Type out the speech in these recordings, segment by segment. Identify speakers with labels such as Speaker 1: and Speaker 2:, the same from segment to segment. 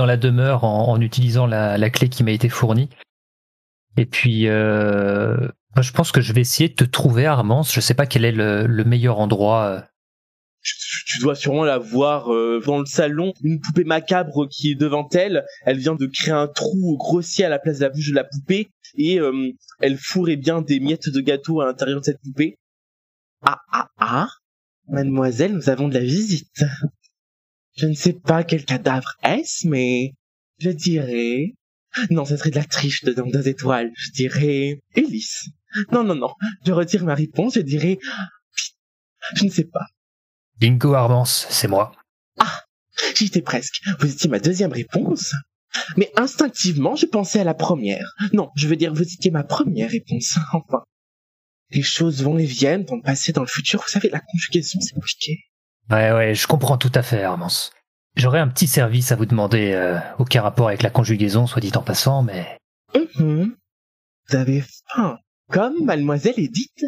Speaker 1: Dans la demeure en, utilisant la, clé qui m'a été fournie. Et puis, euh, je pense que je vais essayer de te trouver, Armance. Je sais pas quel est le, meilleur endroit. Euh.
Speaker 2: Tu, dois sûrement la voir euh, dans le salon, une poupée macabre qui est devant elle. Elle vient de créer un trou grossier à la place de la bouche de la poupée et elle fourrait bien des miettes de gâteau à l'intérieur de cette poupée. Ah ah ah, mademoiselle, nous avons de la visite. Je ne sais pas quel cadavre est-ce, mais je dirais... Non, ce serait de la triche de deux étoiles. Je dirais... Ulysse. Non, non, non. Je retire ma réponse. Je dirais... Je ne sais pas.
Speaker 1: Bingo Armance, c'est moi.
Speaker 2: Ah, j'y étais presque. Vous étiez ma deuxième réponse. Mais instinctivement, je pensais à la première. Non, je veux dire, vous étiez ma première réponse. Enfin. Les choses vont et viennent dans le passé, dans le futur. Vous savez, la conjugaison, c'est compliqué.
Speaker 1: Ouais, ouais, je comprends tout à fait, Armance. J'aurais un petit service à vous demander, euh, aucun rapport avec la conjugaison, soit dit en passant, mais...
Speaker 2: Mhm. Vous avez faim, comme mademoiselle Edith,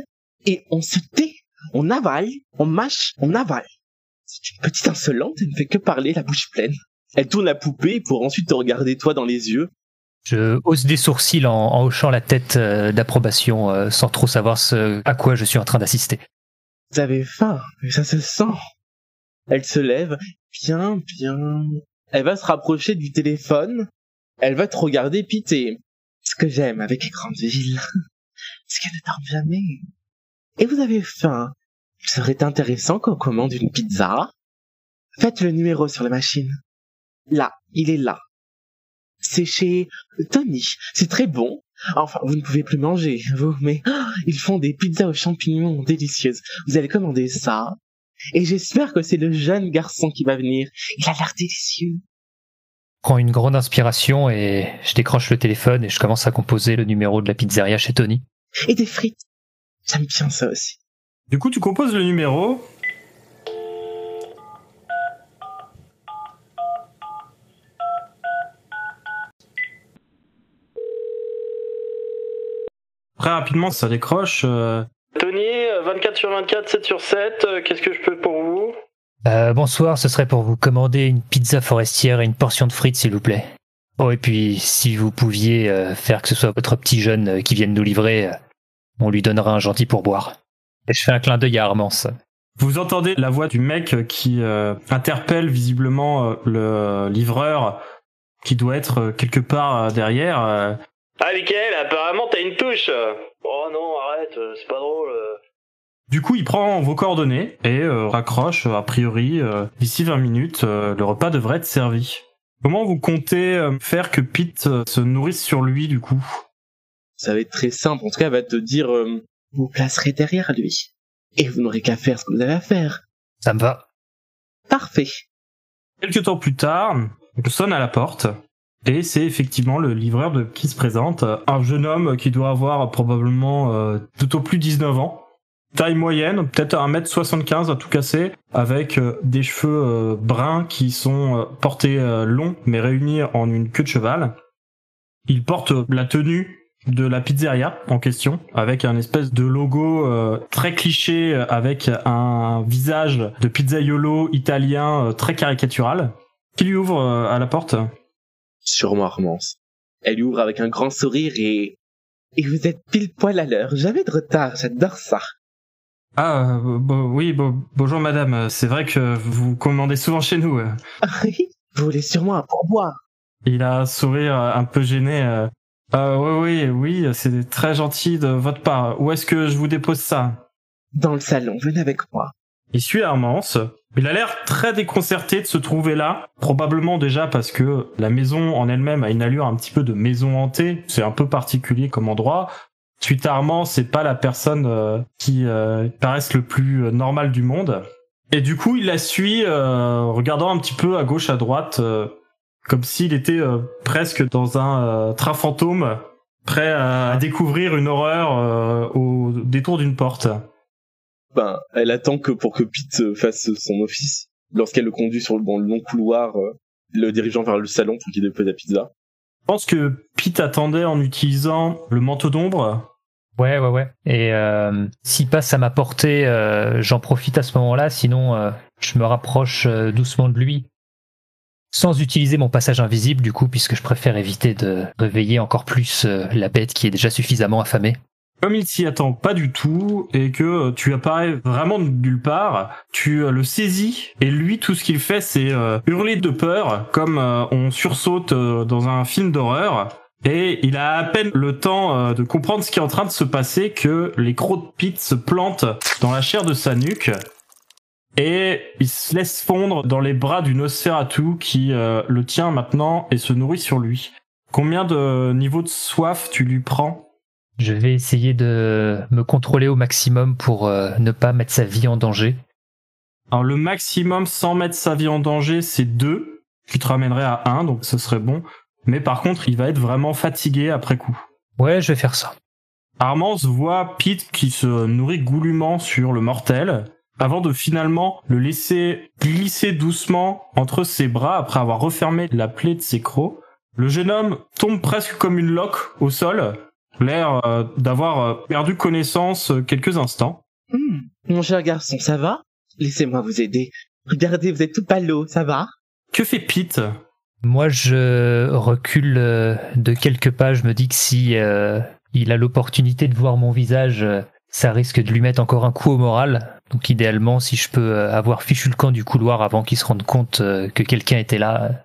Speaker 2: et on se tait, on avale, on mâche, on avale. C'est une petite insolente, elle ne fait que parler la bouche pleine. Elle tourne la poupée pour ensuite te regarder toi dans les yeux.
Speaker 1: Je hausse des sourcils en, hochant la tête euh, d'approbation, euh, sans trop savoir ce à quoi je suis en train d'assister.
Speaker 2: Vous avez faim, mais ça se sent. Elle se lève, bien, bien. Elle va se rapprocher du téléphone. Elle va te regarder piter. Ce que j'aime avec les grandes villes, c'est qu'elles ne dorment jamais. Et vous avez faim. Il serait intéressant qu'on commande une pizza. Faites le numéro sur la machine. Là, il est là. C'est chez Tony. C'est très bon. Enfin, vous ne pouvez plus manger, vous, mais ils font des pizzas aux champignons délicieuses. Vous allez commander ça, et j'espère que c'est le jeune garçon qui va venir. Il a l'air délicieux.
Speaker 1: Je prends une grande inspiration et je décroche le téléphone et je commence à composer le numéro de la pizzeria chez Tony.
Speaker 2: Et des frites. J'aime bien ça aussi.
Speaker 3: Du coup, tu composes le numéro. Très rapidement, ça décroche. Euh,
Speaker 4: Tony, 24 sur 24, 7 sur 7, euh, qu'est-ce que je peux pour vous?
Speaker 1: Euh, Bonsoir, ce serait pour vous commander une pizza forestière et une portion de frites, s'il vous plaît. Oh, et puis, si vous pouviez euh, faire que ce soit votre petit jeune qui vienne nous livrer, on lui donnera un gentil pourboire. Et je fais un clin d'œil à Armance.
Speaker 3: Vous entendez la voix du mec qui interpelle visiblement le livreur qui doit être quelque part derrière.
Speaker 4: Ah, Michael, apparemment t'as une touche Oh non, arrête, c'est pas drôle.
Speaker 3: Du coup, il prend vos coordonnées et euh, raccroche, a priori, euh, d'ici 20 minutes, euh, le repas devrait être servi. Comment vous comptez faire que Pete se nourrisse sur lui, du coup?
Speaker 2: Ça va être très simple. En tout cas, elle va te dire, vous placerez derrière lui. Et vous n'aurez qu'à faire ce que vous avez à faire.
Speaker 1: Ça me va.
Speaker 2: Parfait.
Speaker 3: Quelques temps plus tard, on sonne à la porte. Et c'est effectivement le livreur de qui se présente, un jeune homme qui doit avoir probablement tout au plus 19 ans, taille moyenne, peut-être 1m75 à tout casser, avec euh, des cheveux euh, bruns qui sont euh, portés longs mais réunis en une queue de cheval. Il porte la tenue de la pizzeria en question, avec un espèce de logo très cliché, avec un visage de pizzaiolo italien très caricatural. Qui lui ouvre à la porte
Speaker 2: Sûrement Armance. Elle lui ouvre avec un grand sourire et... Et vous êtes pile poil à l'heure, jamais de retard, j'adore ça.
Speaker 3: Ah, oui, bonjour madame. C'est vrai que vous commandez souvent chez nous.
Speaker 2: Oui, vous voulez sûrement un pourboire.
Speaker 3: Il a un sourire un peu gêné. Euh, euh, oui, oui, oui, c'est très gentil de votre part. Où est-ce que je vous dépose ça?
Speaker 2: Dans le salon, venez avec moi.
Speaker 3: Il suit Armance. Il a l'air très déconcerté de se trouver là, probablement déjà parce que la maison en elle-même a une allure un petit peu de maison hantée. C'est un peu particulier comme endroit. Suite Armand, c'est pas la personne euh, qui euh, paraisse le plus euh, normal du monde. Et du coup, il la suit, regardant un petit peu à gauche, à droite, comme s'il était presque dans un train fantôme, prêt à découvrir une horreur au détour d'une porte.
Speaker 2: Ben, elle attend que pour que Pete euh, fasse son office. Lorsqu'elle le conduit sur le, dans le long couloir, euh, le dirigeant vers le salon pour qu'il dépose la pizza.
Speaker 3: Je pense que Pete attendait en utilisant le manteau d'ombre.
Speaker 1: Ouais, ouais, ouais. Et euh, s'il passe à ma portée, euh, j'en profite à ce moment-là, sinon euh, je me rapproche euh, doucement de lui. Sans utiliser mon passage invisible, du coup, puisque je préfère éviter de réveiller encore plus euh, la bête qui est déjà suffisamment affamée.
Speaker 3: Comme il s'y attend pas du tout et que euh, tu apparais vraiment nulle part, tu euh, le saisis et lui tout ce qu'il fait c'est euh, hurler de peur comme on sursaute dans un film d'horreur et il a à peine le temps de comprendre ce qui est en train de se passer que les crocs de pite se plantent dans la chair de sa nuque et il se laisse fondre dans les bras du Nosferatu qui le tient maintenant et se nourrit sur lui. Combien de niveaux de soif tu lui prends?
Speaker 1: Je vais essayer de me contrôler au maximum pour euh, ne pas mettre sa vie en danger.
Speaker 3: Alors le maximum sans mettre sa vie en danger, c'est 2, qui te ramènerait à 1, donc ce serait bon. Mais par contre, il va être vraiment fatigué après coup.
Speaker 1: Ouais, je vais faire ça.
Speaker 3: Armance voit Pete qui se nourrit goulûment sur le mortel, avant de finalement le laisser glisser doucement entre ses bras après avoir refermé la plaie de ses crocs. Le jeune homme tombe presque comme une loque au sol, l'air euh, d'avoir euh, perdu connaissance euh, quelques instants.
Speaker 2: Hmm, Mon cher garçon, ça va? Laissez-moi vous aider. Regardez, vous êtes tout palo, ça va?
Speaker 3: Que fait Pete?
Speaker 1: Moi, je recule de quelques pas. Je me dis que si euh, il a l'opportunité de voir mon visage, ça risque de lui mettre encore un coup au moral. Donc, idéalement, si je peux avoir fichu le camp du couloir avant qu'il se rende compte que quelqu'un était là.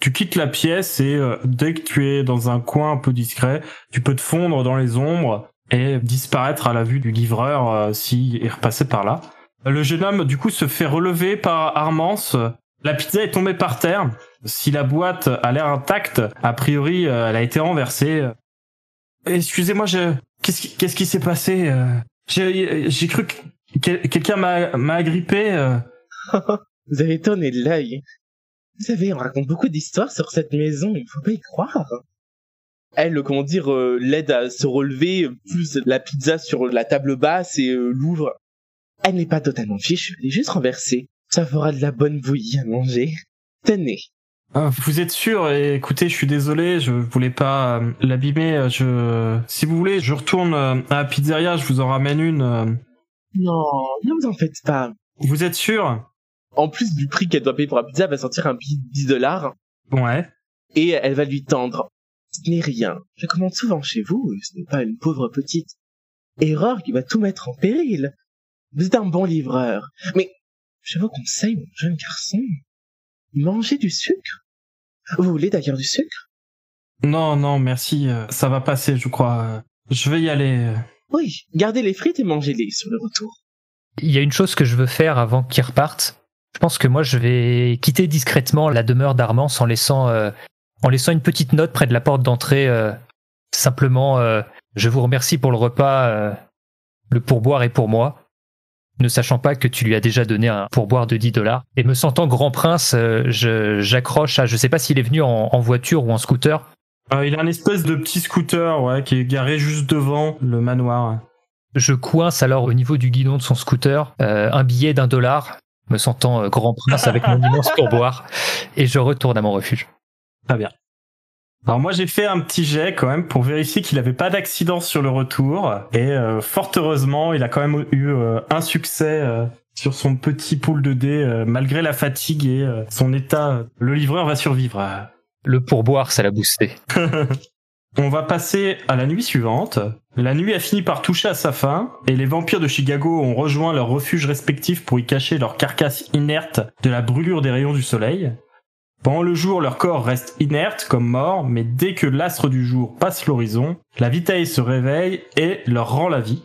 Speaker 1: Euh,
Speaker 3: Tu quittes la pièce et euh, dès que tu es dans un coin un peu discret, tu peux te fondre dans les ombres et disparaître à la vue du livreur euh, s'il est repassé par là. Le jeune homme, du coup, se fait relever par Armance. La pizza est tombée par terre. Si la boîte a l'air intacte, a priori, euh, elle a été renversée. Excusez-moi, je... qu'est-ce qui, s'est passé euh? J'ai cru que quel- quelqu'un m'a agrippé. euh.
Speaker 2: Vous avez tourné de l'œil. Vous savez, on raconte beaucoup d'histoires sur cette maison, il faut pas y croire. Elle, comment dire, euh, l'aide à se relever, pousse la pizza sur la table basse et euh, l'ouvre. Elle n'est pas totalement fichue, elle est juste renversée. Ça fera de la bonne bouillie à manger. Tenez.
Speaker 3: Ah, vous êtes sûr? Et Écoutez, je suis désolé, je voulais pas euh, l'abîmer. Je, si vous voulez, je retourne à la pizzeria, je vous en ramène une.
Speaker 2: Non, ne vous en faites pas.
Speaker 3: Vous êtes sûr?
Speaker 2: En plus du prix qu'elle doit payer pour la pizza, elle va sortir un billet de 10 dollars
Speaker 3: Ouais.
Speaker 2: et elle va lui tendre. Ce n'est rien. Je commande souvent chez vous, ce n'est pas une pauvre petite erreur qui va tout mettre en péril. Vous êtes un bon livreur. Mais, je vous conseille, mon jeune garçon, mangez du sucre. Vous voulez d'ailleurs du sucre?
Speaker 3: Non, non, merci. euh, Ça va passer, je crois. euh, Je vais y aller.
Speaker 2: Oui, gardez les frites et mangez-les sur le retour.
Speaker 1: Il y a une chose que je veux faire avant qu'il reparte. Je pense que moi, je vais quitter discrètement la demeure d'Armance en laissant, euh, en laissant une petite note près de la porte d'entrée. euh, simplement, euh, je vous remercie pour le repas. le pourboire est pour moi. Ne sachant pas que tu lui as déjà donné un pourboire de 10 dollars. Et me sentant grand prince, je, j'accroche à, je sais pas s'il est venu en, en voiture ou en scooter.
Speaker 3: Il a un espèce de petit scooter, ouais, qui est garé juste devant le manoir.
Speaker 1: Je coince alors au niveau du guidon de son scooter euh, un billet d'un dollar, me sentant euh, grand prince avec mon immense pourboire, et je retourne à mon refuge.
Speaker 3: Très bien. Alors moi j'ai fait un petit jet quand même pour vérifier qu'il n'avait pas d'accident sur le retour et euh, fort heureusement il a quand même eu euh, un succès euh, sur son petit pool de dés malgré la fatigue et son état. Le livreur va survivre.
Speaker 1: Le pourboire, ça l'a boosté.
Speaker 3: On va passer à la nuit suivante. La nuit a fini par toucher à sa fin, et les vampires de Chicago ont rejoint leurs refuges respectifs pour y cacher leurs carcasses inertes de la brûlure des rayons du soleil. Pendant le jour, leur corps reste inerte comme mort, mais dès que l'astre du jour passe l'horizon, la vitaille se réveille et leur rend la vie.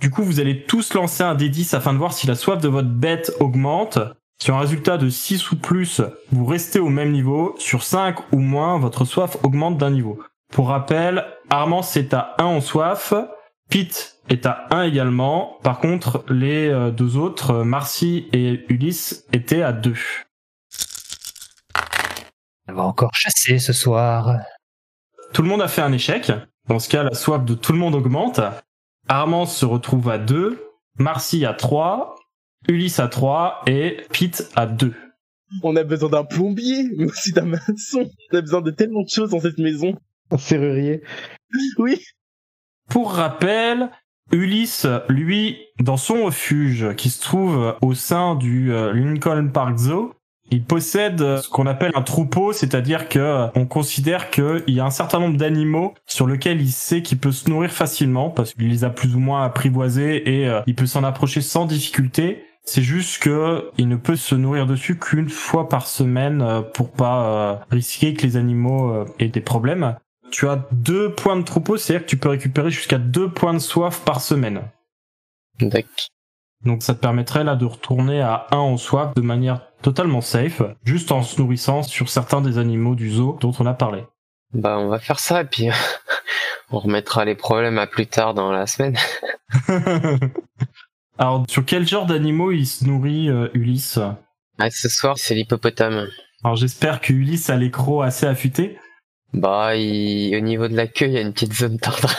Speaker 3: Du coup, vous allez tous lancer un D10 afin de voir si la soif de votre bête augmente. Sur un résultat de 6 ou plus, vous restez au même niveau. Sur 5 ou moins, votre soif augmente d'un niveau. Pour rappel, Armand c'est à 1 en soif, Pete est à 1 également. Par contre, les euh, deux autres, euh, Marcy et Ulysse, étaient à 2.
Speaker 1: On va encore chasser ce soir.
Speaker 3: Tout le monde a fait un échec. Dans ce cas, la soif de tout le monde augmente. Armand se retrouve à 2, Marcy à 3, Ulysse à 3 et Pete à 2.
Speaker 2: On a besoin d'un plombier, mais aussi d'un maçon. On a besoin de tellement de choses dans cette maison.
Speaker 5: Un serrurier.
Speaker 2: Oui.
Speaker 3: Pour rappel, Ulysse, lui, dans son refuge qui se trouve au sein du euh, Lincoln Park Zoo, il possède ce qu'on appelle un troupeau, c'est-à-dire que euh, on considère qu'il y a un certain nombre d'animaux sur lesquels il sait qu'il peut se nourrir facilement parce qu'il les a plus ou moins apprivoisés et euh, il peut s'en approcher sans difficulté. C'est juste que il ne peut se nourrir dessus qu'une fois par semaine euh, pour pas risquer que les animaux aient des problèmes. Tu as deux points de troupeau, c'est-à-dire que tu peux récupérer jusqu'à deux points de soif par semaine.
Speaker 6: D'accord.
Speaker 3: Donc ça te permettrait là de retourner à 1 en soif de manière totalement safe, juste en se nourrissant sur certains des animaux du zoo dont on a parlé.
Speaker 6: Bah on va faire ça et puis on remettra les problèmes à plus tard dans la semaine.
Speaker 3: Alors sur quel genre d'animaux il se nourrit euh, Ulysse?
Speaker 6: Ah, Ce soir c'est l'hippopotame.
Speaker 3: Alors j'espère que Ulysse a l'écro assez affûté.
Speaker 6: Bah au niveau de la queue il y a une petite zone tendre.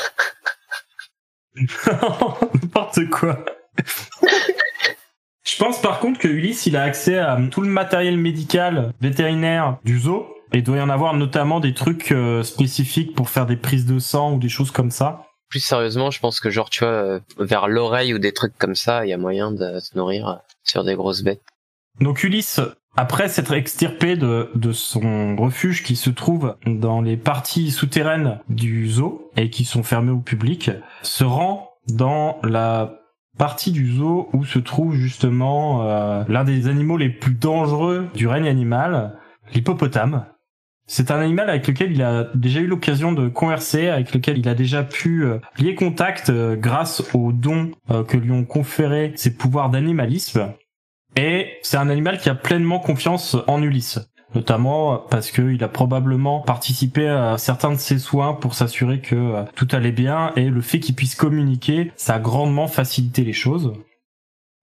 Speaker 3: N'importe quoi. Je pense par contre que Ulysse, il a accès à tout le matériel médical vétérinaire du zoo. Et il doit y en avoir notamment des trucs euh, spécifiques pour faire des prises de sang ou des choses comme ça.
Speaker 6: Plus sérieusement, je pense que genre, tu vois, euh, vers l'oreille ou des trucs comme ça, il y a moyen de se nourrir euh, sur des grosses bêtes.
Speaker 3: Donc Ulysse, après s'être extirpé de, de son refuge qui se trouve dans les parties souterraines du zoo et qui sont fermées au public, se rend dans la partie du zoo où se trouve justement euh, l'un des animaux les plus dangereux du règne animal, l'hippopotame. C'est un animal avec lequel il a déjà eu l'occasion de converser, avec lequel il a déjà pu euh, lier contact euh, grâce aux dons que lui ont conféré ses pouvoirs d'animalisme. Et c'est un animal qui a pleinement confiance en Ulysse notamment parce qu'il a probablement participé à certains de ses soins pour s'assurer que euh, tout allait bien et le fait qu'il puisse communiquer, ça a grandement facilité les choses.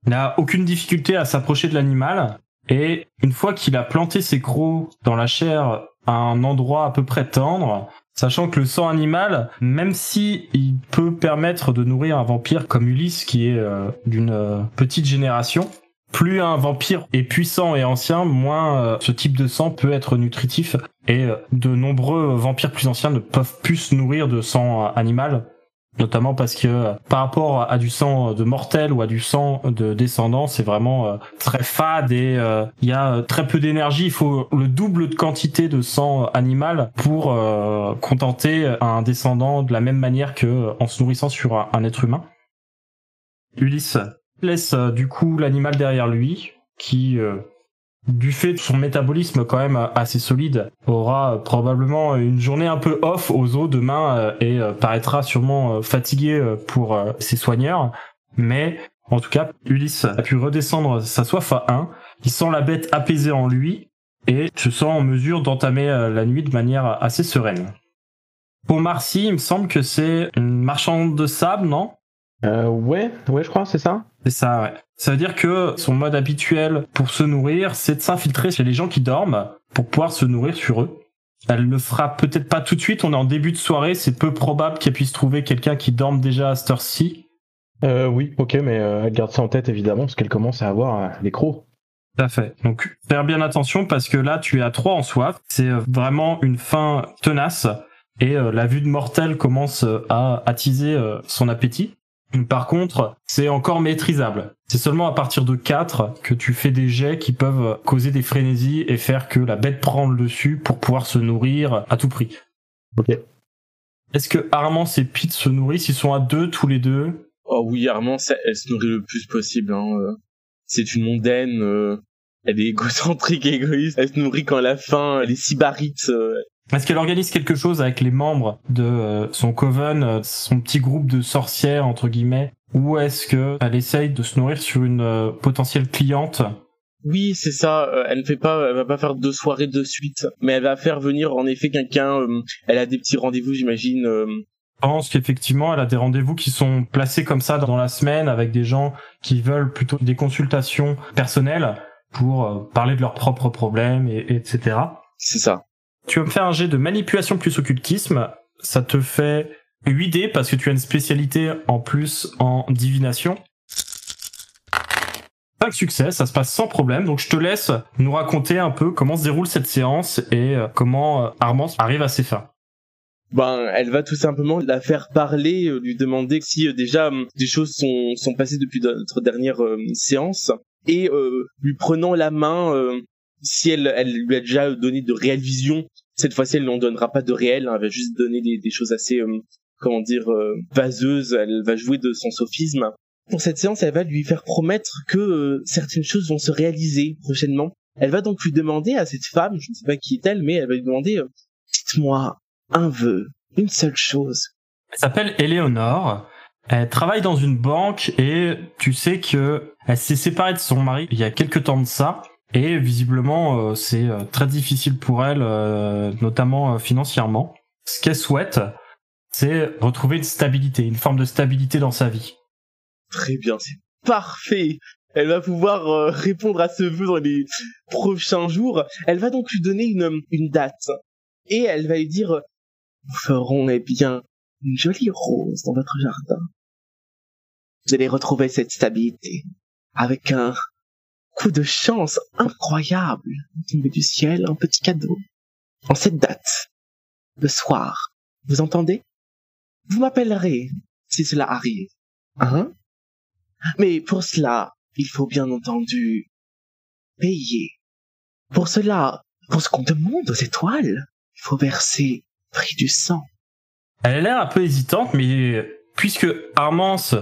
Speaker 3: Il n'a aucune difficulté à s'approcher de l'animal et une fois qu'il a planté ses crocs dans la chair à un endroit à peu près tendre, sachant que le sang animal, même si il peut permettre de nourrir un vampire comme Ulysse qui est euh, d'une euh, petite génération, plus un vampire est puissant et ancien, moins euh, ce type de sang peut être nutritif. Et euh, de nombreux vampires plus anciens ne peuvent plus se nourrir de sang euh, animal, notamment parce que par rapport à du sang de mortel ou à du sang de descendant, c'est vraiment très fade et il y a très peu d'énergie. Il faut le double de quantité de sang animal pour contenter un descendant de la même manière que en se nourrissant sur un être humain. Ulysse, laisse euh, du coup l'animal derrière lui, qui, euh, du fait de son métabolisme quand même assez solide, aura euh, probablement une journée un peu off aux os demain et paraîtra sûrement fatigué pour ses soigneurs. Mais en tout cas, Ulysse a pu redescendre sa soif à 1. Il sent la bête apaisée en lui et se sent en mesure d'entamer la nuit de manière assez sereine. Pour Marcy, il me semble que c'est une marchande de sable, non?
Speaker 5: Euh, ouais, ouais, je crois, c'est ça.
Speaker 3: C'est ça, ouais. Ça veut dire que son mode habituel pour se nourrir, c'est de s'infiltrer chez les gens qui dorment pour pouvoir se nourrir sur eux. Elle le fera peut-être pas tout de suite, on est en début de soirée, c'est peu probable qu'elle puisse trouver quelqu'un qui dorme déjà à cette heure-ci.
Speaker 5: Euh, oui, ok, mais euh, elle garde ça en tête évidemment, parce qu'elle commence à avoir euh, les crocs.
Speaker 3: Tout à fait. Donc, faire bien attention parce que là, tu es à trois en soif. C'est euh, vraiment une faim tenace et euh, la vue de mortel commence à attiser son appétit. Par contre, c'est encore maîtrisable. C'est seulement à partir de 4 que tu fais des jets qui peuvent causer des frénésies et faire que la bête prend le dessus pour pouvoir se nourrir à tout prix.
Speaker 5: Ok.
Speaker 3: Est-ce que Armand et Pete se nourrissent? Ils sont à deux tous les deux?
Speaker 2: Oh oui, Armand, elle se nourrit le plus possible. Hein. Euh. C'est une mondaine. Euh. Elle est égocentrique, égoïste. Elle se nourrit quand elle a faim. Elle est sybarite. Euh.
Speaker 3: Est-ce qu'elle organise quelque chose avec les membres de euh, son coven, euh, son petit groupe de sorcières entre guillemets, ou est-ce que elle essaye de se nourrir sur une euh, potentielle cliente?
Speaker 2: Oui, c'est ça. euh, Elle ne fait pas, elle va pas faire deux soirées de suite, mais elle va faire venir en effet quelqu'un. euh, elle a des petits rendez-vous, j'imagine. euh,
Speaker 3: Je pense qu'effectivement, elle a des rendez-vous qui sont placés comme ça dans la semaine avec des gens qui veulent plutôt des consultations personnelles pour euh, parler de leurs propres problèmes, et, et etc.
Speaker 2: c'est ça.
Speaker 3: Tu vas me faire un jet de manipulation plus occultisme. Ça te fait 8 dés parce que tu as une spécialité en plus en divination. 5 succès, ça se passe sans problème. Donc je te laisse nous raconter un peu comment se déroule cette séance et euh, comment euh, Armand arrive à ses fins.
Speaker 2: Ben, elle va tout simplement la faire parler, euh, lui demander si déjà des choses sont, sont passées depuis notre dernière séance, et lui prenant la main, si elle, elle lui a déjà donné de réelles visions, cette fois-ci elle n'en donnera pas de réelles, hein, elle va juste donner des, choses assez, euh, comment dire, euh, vaseuses, elle va jouer de son sophisme. Pour cette séance, elle va lui faire promettre que euh, certaines choses vont se réaliser prochainement. Elle va donc lui demander à cette femme, je ne sais pas qui est-elle, mais elle va lui demander, dites-moi un vœu, une seule chose.
Speaker 3: Elle s'appelle Eleonore. Elle travaille dans une banque et tu sais que elle s'est séparée de son mari il y a quelques temps de ça. Et visiblement, euh, c'est euh, très difficile pour elle, euh, notamment financièrement. Ce qu'elle souhaite, c'est retrouver une stabilité, une forme de stabilité dans sa vie.
Speaker 2: Très bien, c'est parfait. Elle va pouvoir répondre à ce vœu dans les prochains jours. Elle va donc lui donner une, une date. Et elle va lui dire, nous ferons, eh bien, une jolie rose dans votre jardin. Vous allez retrouver cette stabilité avec un coup de chance incroyable tombé du ciel, un petit cadeau. En cette date, le soir, vous entendez? Vous m'appellerez si cela arrive. Hein? Mais pour cela, il faut bien entendu payer. Pour cela, pour ce qu'on demande aux étoiles, il faut verser prix du sang.
Speaker 3: Elle a l'air un peu hésitante, mais puisque Armance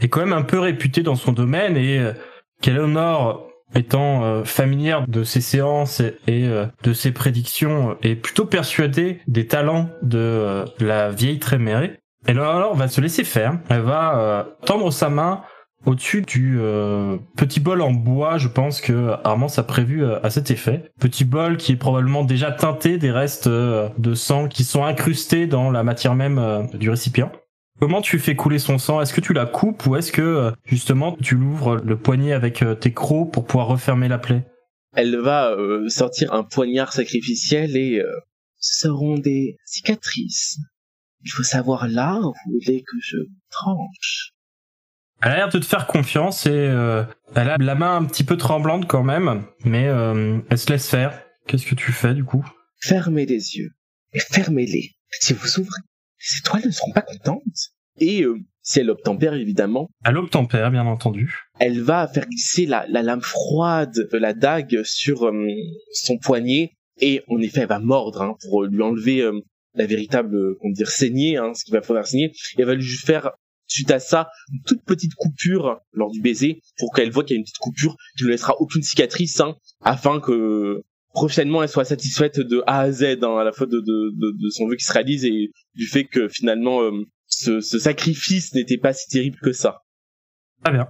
Speaker 3: est quand même un peu réputée dans son domaine et euh, qu'Eleonore, étant euh, familière de ses séances et, euh, de ses prédictions, est plutôt persuadée des talents de euh, la vieille Trémérée, Eleonore va se laisser faire. Elle va euh, tendre sa main au-dessus du euh, petit bol en bois, je pense que Armand a prévu euh, à cet effet. Petit bol qui est probablement déjà teinté des restes euh, de sang qui sont incrustés dans la matière même euh, du récipient. Comment tu fais couler son sang? Est-ce que tu la coupes ou est-ce que euh, justement tu l'ouvres le poignet avec euh, tes crocs pour pouvoir refermer la plaie?
Speaker 2: Elle va euh, sortir un poignard sacrificiel et euh, ce seront des cicatrices. Il faut savoir là où vous voulez que je tranche.
Speaker 3: Elle a l'air de te faire confiance et euh, elle a la main un petit peu tremblante quand même, mais elle se laisse faire. Qu'est-ce que tu fais du coup?
Speaker 2: Fermez les yeux et fermez-les. Si vous ouvrez, les étoiles ne seront pas contentes. Et euh, si elle obtempère évidemment,
Speaker 3: Elle obtempère, bien entendu.
Speaker 2: elle va faire glisser la, la lame froide de la dague sur euh, son poignet et en effet elle va mordre hein, pour lui enlever euh, la véritable comment dire saignée, hein, ce qui va faire saigner. Et elle va lui faire suite à ça une toute petite coupure lors du baiser pour qu'elle voit qu'il y a une petite coupure qui ne laissera aucune cicatrice hein, afin que prochainement elle soit satisfaite de A à Z hein, à la fois de, de, de, de son vœu qui se réalise et du fait que finalement euh, ce, ce sacrifice n'était pas si terrible que ça.
Speaker 3: Très bien.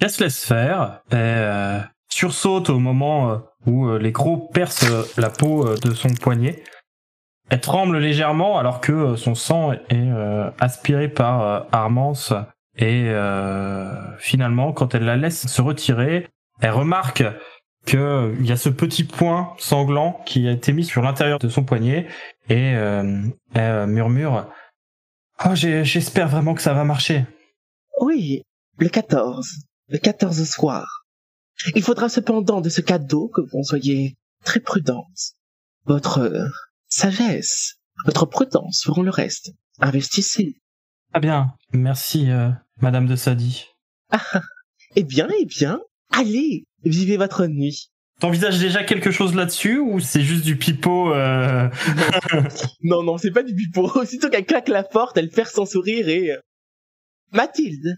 Speaker 3: Elle se laisse faire. Elle euh, sursaute au moment euh, où euh, les euh, la peau de son poignet. Elle tremble légèrement alors que son sang est euh, aspiré par Armance. Et finalement, quand elle la laisse se retirer, elle remarque que il y a ce petit point sanglant qui a été mis sur l'intérieur de son poignet et euh, elle murmure Oh, j'espère vraiment que ça va marcher.
Speaker 2: Oui, le 14. Le 14 au soir. Il faudra cependant de ce cadeau que vous soyez très prudente. Votre euh, sagesse, votre prudence feront le reste. Investissez.
Speaker 3: Ah bien, merci, euh, Madame de Sadi.
Speaker 2: Eh bien, eh bien, allez, vivez votre nuit.
Speaker 3: T'envisages déjà quelque chose là-dessus ou c'est juste du pipeau euh...
Speaker 2: Non, non, c'est pas du pipeau. Aussitôt qu'elle claque la porte, elle perd son sourire et... euh, Mathilde,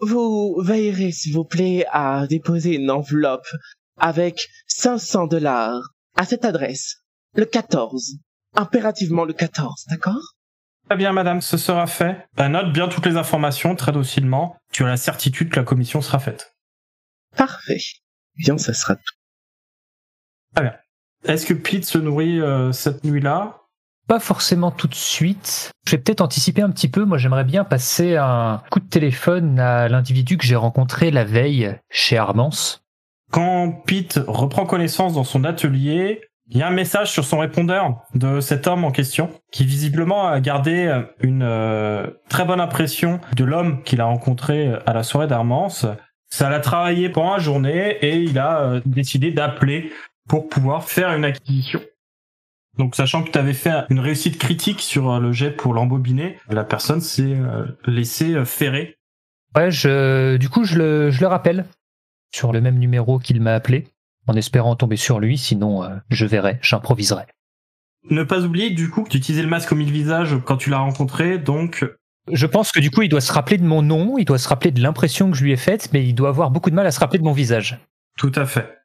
Speaker 2: vous veillerez, s'il vous plaît, à déposer une enveloppe avec 500 dollars à cette adresse. Le 14. Impérativement le 14, d'accord?
Speaker 3: Très bien, madame, ce sera fait. Note bien toutes les informations très docilement. Tu as la certitude que la commission sera faite.
Speaker 2: Parfait. Bien, ça sera tout.
Speaker 3: Est-ce que Pete se nourrit euh, cette nuit-là?
Speaker 1: Pas forcément tout de suite. Je vais peut-être anticiper un petit peu. Moi, j'aimerais bien passer un coup de téléphone à l'individu que j'ai rencontré la veille chez Armance.
Speaker 3: Quand Pete reprend connaissance dans son atelier, il y a un message sur son répondeur de cet homme en question, qui visiblement a gardé euh, une euh, très bonne impression de l'homme qu'il a rencontré à la soirée d'Armance. Ça l'a travaillé pendant la journée et il a euh, décidé d'appeler pour pouvoir faire une acquisition. Donc sachant que tu avais fait une réussite critique sur euh, le jet pour l'embobiner, la personne s'est euh, laissée ferrer.
Speaker 1: Ouais, je, du coup, je le, je le rappelle sur le même numéro qu'il m'a appelé, en espérant tomber sur lui, sinon euh, je verrai, j'improviserai.
Speaker 3: Ne pas oublier du coup que tu utilisais le masque au mille visages quand tu l'as rencontré, donc
Speaker 1: Je pense que du coup, il doit se rappeler de mon nom, il doit se rappeler de l'impression que je lui ai faite, mais il doit avoir beaucoup de mal à se rappeler de mon visage.
Speaker 3: tout à fait.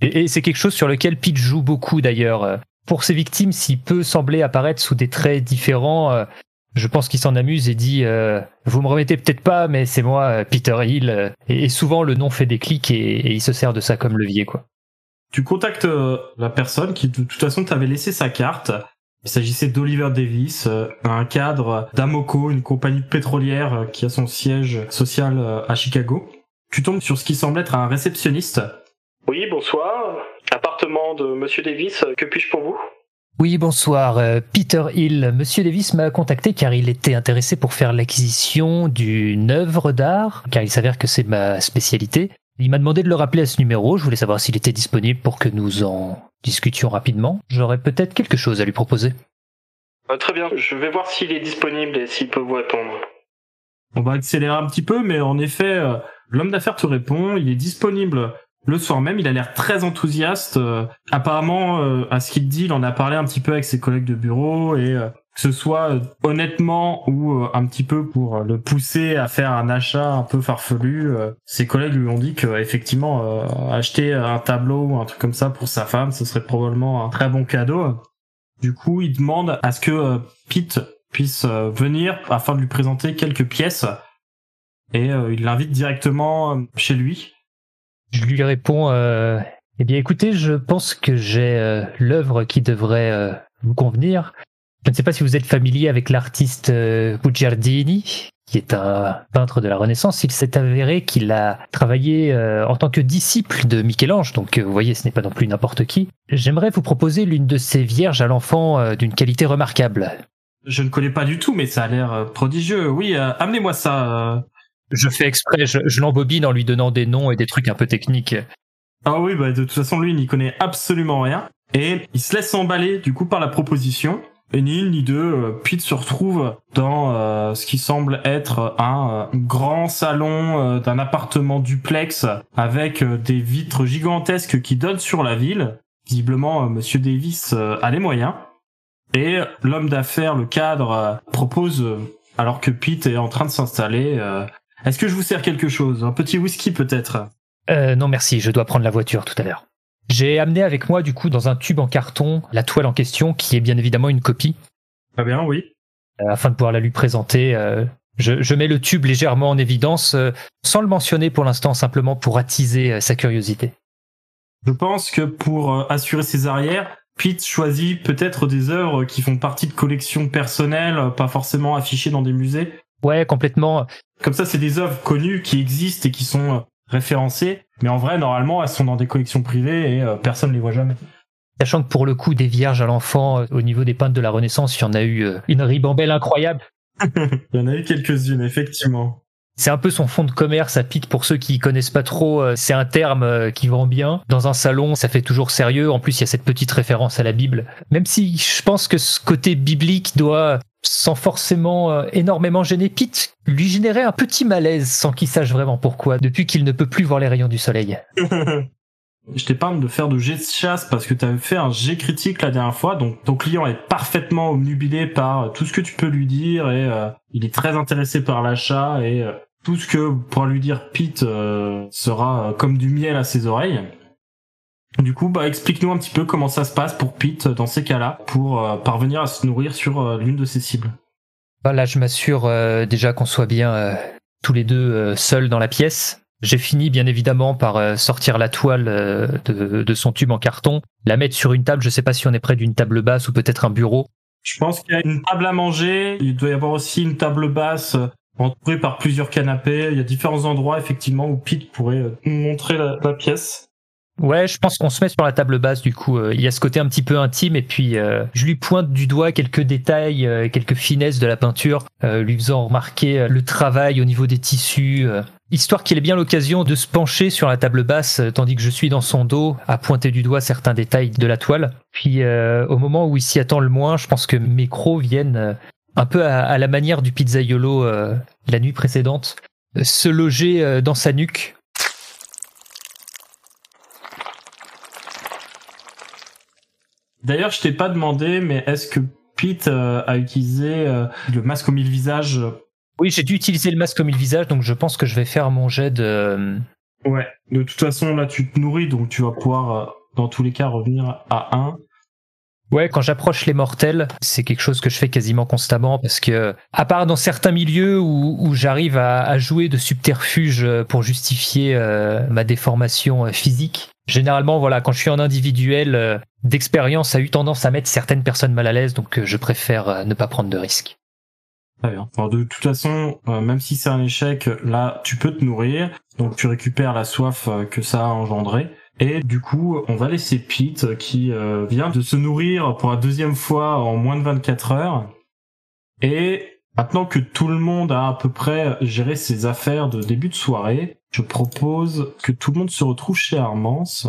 Speaker 1: Et, et c'est quelque chose sur lequel Pete joue beaucoup d'ailleurs. Pour ses victimes, s'il peut sembler apparaître sous des traits différents, euh, je pense qu'il s'en amuse et dit euh, Vous me remettez peut-être pas, mais c'est moi, euh, Peter Hill. Et, et souvent, le nom fait des clics et, et il se sert de ça comme levier, quoi.
Speaker 3: Tu contactes la personne qui de toute façon t'avait laissé sa carte. Il s'agissait d'Oliver Davis, euh, un cadre d'Amoco, une compagnie pétrolière euh, qui a son siège social euh, à Chicago. Tu tombes sur ce qui semble être un réceptionniste.
Speaker 4: Oui, bonsoir. Appartement de Monsieur Davis, que puis-je pour vous?
Speaker 1: Oui, bonsoir. Peter Hill. Monsieur Davis m'a contacté car il était intéressé pour faire l'acquisition d'une œuvre d'art, car il s'avère que c'est ma spécialité. Il m'a demandé de le rappeler à ce numéro. Je voulais savoir s'il était disponible pour que nous en discutions rapidement. J'aurais peut-être quelque chose à lui proposer.
Speaker 4: Euh, Très bien, je vais voir s'il est disponible et s'il peut vous répondre.
Speaker 3: On va accélérer un petit peu, mais en effet, euh, l'homme d'affaires te répond. Il est disponible le soir même. Il a l'air très enthousiaste. Euh, apparemment, euh, à ce qu'il dit, il en a parlé un petit peu avec ses collègues de bureau et euh, que ce soit euh, honnêtement ou euh, un petit peu pour le pousser à faire un achat un peu farfelu, euh, ses collègues lui ont dit que effectivement euh, acheter un tableau ou un truc comme ça pour sa femme, ce serait probablement un très bon cadeau. Du coup, il demande à ce que euh, Pete puisse euh, venir afin de lui présenter quelques pièces et euh, il l'invite directement euh, chez lui.
Speaker 1: Je lui réponds euh, Eh bien, écoutez, je pense que j'ai euh, l'œuvre qui devrait euh, vous convenir. Je ne sais pas si vous êtes familier avec l'artiste euh, Bugiardini, qui est un peintre de la Renaissance. Il s'est avéré qu'il a travaillé euh, en tant que disciple de Michel-Ange, donc euh, vous voyez, ce n'est pas non plus n'importe qui. J'aimerais vous proposer l'une de ces vierges à l'enfant euh, d'une qualité remarquable.
Speaker 3: Je ne connais pas du tout, mais ça a l'air euh, prodigieux. Oui, euh, amenez-moi ça. euh.
Speaker 1: Je fais exprès, je, je l'embobine en lui donnant des noms et des trucs un peu techniques.
Speaker 3: Ah oui, bah de toute façon, lui, il n'y connaît absolument rien. Et il se laisse emballer, du coup, par la proposition. Et ni une ni deux, euh, Pete se retrouve dans euh, ce qui semble être un euh, grand salon euh, d'un appartement duplex avec des vitres gigantesques qui donnent sur la ville. Visiblement, Monsieur Davis a les moyens. Et l'homme d'affaires, le cadre, propose, alors que Pete est en train de s'installer, est-ce que je vous sers quelque chose? Un petit whisky peut-être?
Speaker 1: Non merci, je dois prendre la voiture tout à l'heure. J'ai amené avec moi du coup dans un tube en carton la toile en question qui est bien évidemment une copie
Speaker 3: Très bien, oui.
Speaker 1: euh, afin de pouvoir la lui présenter. euh, je, je mets le tube légèrement en évidence euh, sans le mentionner pour l'instant simplement pour attiser sa curiosité.
Speaker 3: Je pense que pour assurer ses arrières, Pete choisit peut-être des œuvres qui font partie de collections personnelles, pas forcément affichées dans des musées.
Speaker 1: Ouais, complètement.
Speaker 3: Comme ça, c'est des œuvres connues qui existent et qui sont référencées, mais en vrai, normalement, elles sont dans des collections privées et euh, personne les voit jamais.
Speaker 1: Sachant que pour le coup des vierges à l'enfant euh, au niveau des peintres de la Renaissance, il y en a eu euh, une ribambelle incroyable.
Speaker 3: Il y en a eu quelques-unes, effectivement.
Speaker 1: C'est un peu son fond de commerce à Pete pour ceux qui connaissent pas trop. euh, C'est un terme euh, qui vend bien. Dans un salon, ça fait toujours sérieux. En plus, il y a cette petite référence à la Bible. Même si je pense que ce côté biblique doit, sans forcément euh, énormément gêner Pete, lui générer un petit malaise sans qu'il sache vraiment pourquoi, depuis qu'il ne peut plus voir les rayons du soleil.
Speaker 3: Je t'épargne de faire de jet de chasse parce que tu avais fait un jet critique la dernière fois, donc ton client est parfaitement obnubilé par tout ce que tu peux lui dire et il est très intéressé par l'achat et tout ce que pourra lui dire Pete euh, sera euh, comme du miel à ses oreilles. Du coup, bah explique-nous un petit peu comment ça se passe pour Pete dans ces cas-là pour euh, parvenir à se nourrir sur euh, l'une de ses cibles.
Speaker 1: Bah, Là, je m'assure euh, déjà qu'on soit bien euh, tous les deux euh, seuls dans la pièce. J'ai fini bien évidemment par euh, sortir la toile euh, de, de son tube en carton, la mettre sur une table. Je sais pas si on est près d'une table basse ou peut-être un bureau.
Speaker 3: Je pense qu'il y a une table à manger. Il doit y avoir aussi une table basse entourée par plusieurs canapés. Il y a différents endroits effectivement où Pete pourrait euh, montrer la, pièce.
Speaker 1: Ouais, je pense qu'on se met sur la table basse du coup. Euh, Il y a ce côté un petit peu intime et puis euh, je lui pointe du doigt quelques détails, quelques finesses de la peinture, lui faisant remarquer le travail au niveau des tissus, histoire qu'il ait bien l'occasion de se pencher sur la table basse tandis que je suis dans son dos à pointer du doigt certains détails de la toile. Puis au moment où il s'y attend le moins, je pense que mes crocs viennent un peu à, à la manière du pizzaiolo euh, la nuit précédente, euh, se loger euh, dans sa nuque
Speaker 3: D'ailleurs, je t'ai pas demandé, mais est-ce que Pete a utilisé le masque au mille visages?
Speaker 1: Oui, j'ai dû utiliser le masque comme le visage, donc je pense que je vais faire mon jet de.
Speaker 3: Ouais. De toute façon, là, tu te nourris, donc tu vas pouvoir, dans tous les cas, revenir à 1.
Speaker 1: Ouais, quand j'approche les mortels, c'est quelque chose que je fais quasiment constamment parce que, à part dans certains milieux où, où j'arrive à, jouer de subterfuge pour justifier euh, ma déformation euh, physique, généralement, voilà, quand je suis en individuel, euh, d'expérience a eu tendance à mettre certaines personnes mal à l'aise, donc euh, je préfère euh, ne pas prendre de risques.
Speaker 3: Très bien. Alors, de toute façon, euh, même si c'est un échec, là, tu peux te nourrir, donc tu récupères la soif euh, que ça a engendré. Et du coup, on va laisser Pete qui euh, vient de se nourrir pour la deuxième fois en moins de 24 heures. Et maintenant que tout le monde a à peu près géré ses affaires de début de soirée, je propose que tout le monde se retrouve chez Armance